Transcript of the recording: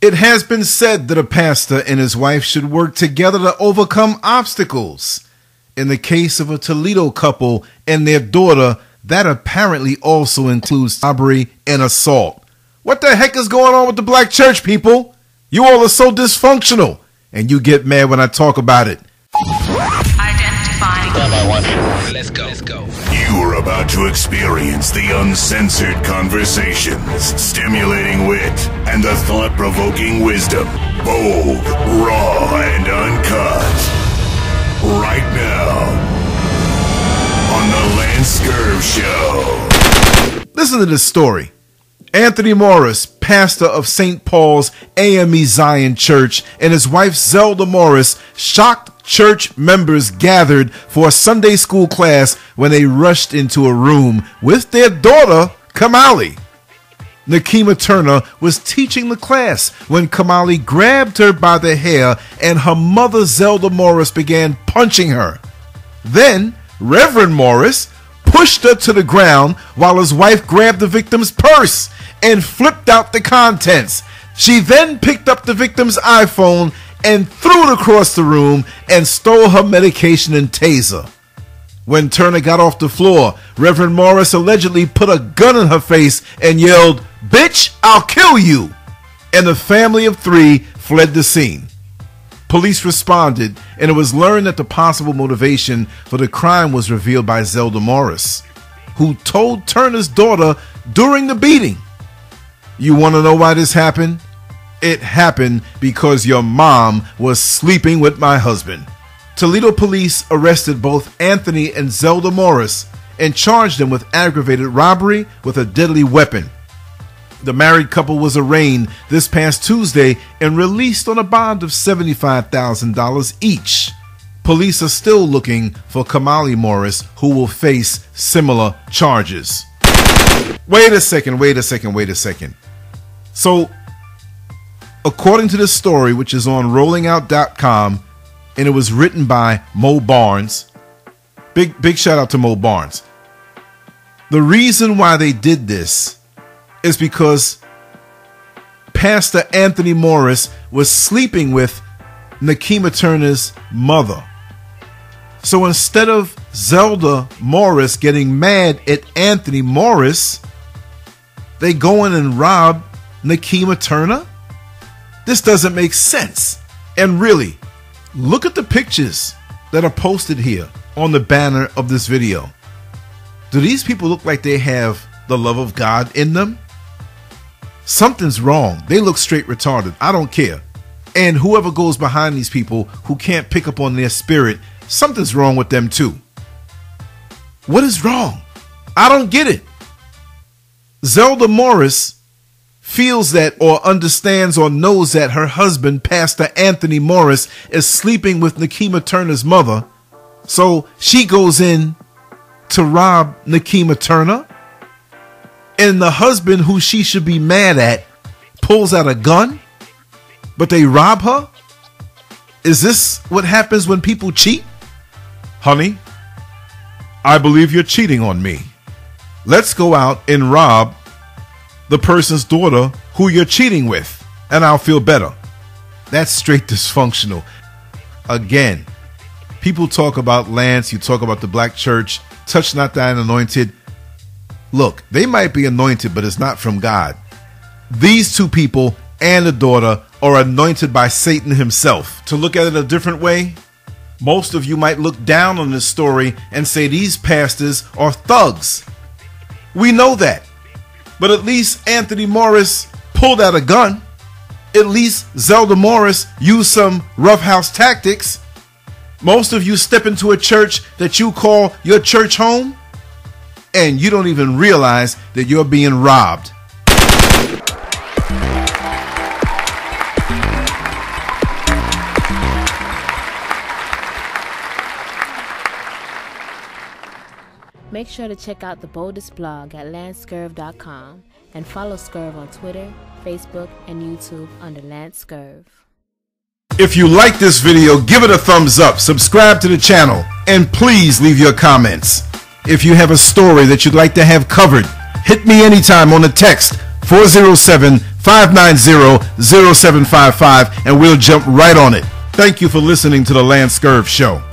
It has been said that a pastor and his wife should work together to overcome obstacles. In the case of a Toledo couple and their daughter, that apparently also includes robbery and assault. What the heck is going on with the black church, people? You all are so dysfunctional, and you get mad when I talk about it. Identifying. Let's go. Let's go. You're about to experience the uncensored conversations, stimulating wit, and the thought provoking wisdom. Bold, raw, and uncut. Right now, on The Lance Scurv Show. Listen to this story. Anthony Morris, pastor of St. Paul's AME Zion Church, and his wife Zelda Morris shocked church members gathered for a Sunday school class when they rushed into a room with their daughter, Kamali. Nickema Turner was teaching the class when Kamali grabbed her by the hair and her mother, Zelda Morris, began punching her. Then, Reverend Morris pushed her to the ground while his wife grabbed the victim's purse and flipped out the contents. She then picked up the victim's iPhone and threw it across the room and stole her medication and taser. When Turner got off the floor, Reverend Morris allegedly put a gun in her face and yelled, Bitch, I'll kill you! And the family of three fled the scene. Police responded, and it was learned that the possible motivation for the crime was revealed by Zelda Morris, who told Turner's daughter during the beating. You want to know why this happened? It happened because your mom was sleeping with my husband. Toledo police arrested both Anthony and Zelda Morris and charged them with aggravated robbery with a deadly weapon. The married couple was arraigned this past Tuesday and released on a bond of $75,000 each. Police are still looking for Kamali Morris, who will face similar charges. Wait a second, wait a second, wait a second. So, according to this story, which is on rollingout.com, and it was written by Mo Barnes, big, big shout out to Mo Barnes. The reason why they did this is because Pastor Anthony Morris was sleeping with Nickema Turner's mother. So instead of Zelda Morris getting mad at Anthony Morris, they go in and rob Nickema Turner? This doesn't make sense. And really, look at the pictures that are posted here on the banner of this video. Do these people look like they have the love of God in them? Something's wrong. They look straight retarded. I don't care. And whoever goes behind these people who can't pick up on their spirit, something's wrong with them too. What is wrong? I don't get it. Zelda Morris feels that or understands or knows that her husband, Pastor Anthony Morris, is sleeping with Nickema Turner's mother. So she goes in to rob Nickema Turner and the husband who she should be mad at pulls out a gun, but they rob her? Is this what happens when people cheat? Honey, I believe you're cheating on me. Let's go out and rob the person's daughter who you're cheating with, and I'll feel better. That's straight dysfunctional. Again, people talk about Lance, you talk about the black church, touch not thine anointed. Look, they might be anointed, but it's not from God. These two people and the daughter are anointed by Satan himself. To look at it a different way, most of you might look down on this story and say these pastors are thugs. We know that. But at least Anthony Morris pulled out a gun. At least Zelda Morris used some roughhouse tactics. Most of you step into a church that you call your church home and you don't even realize that you're being robbed. Make sure to check out the boldest blog at lancescurv.com and follow Scurv on Twitter, Facebook, and YouTube under Lance. If you like this video, give it a thumbs up, subscribe to the channel, and please leave your comments. If you have a story that you'd like to have covered, hit me anytime on the text 407-590-0755 and we'll jump right on it. Thank you for listening to the Lance Show.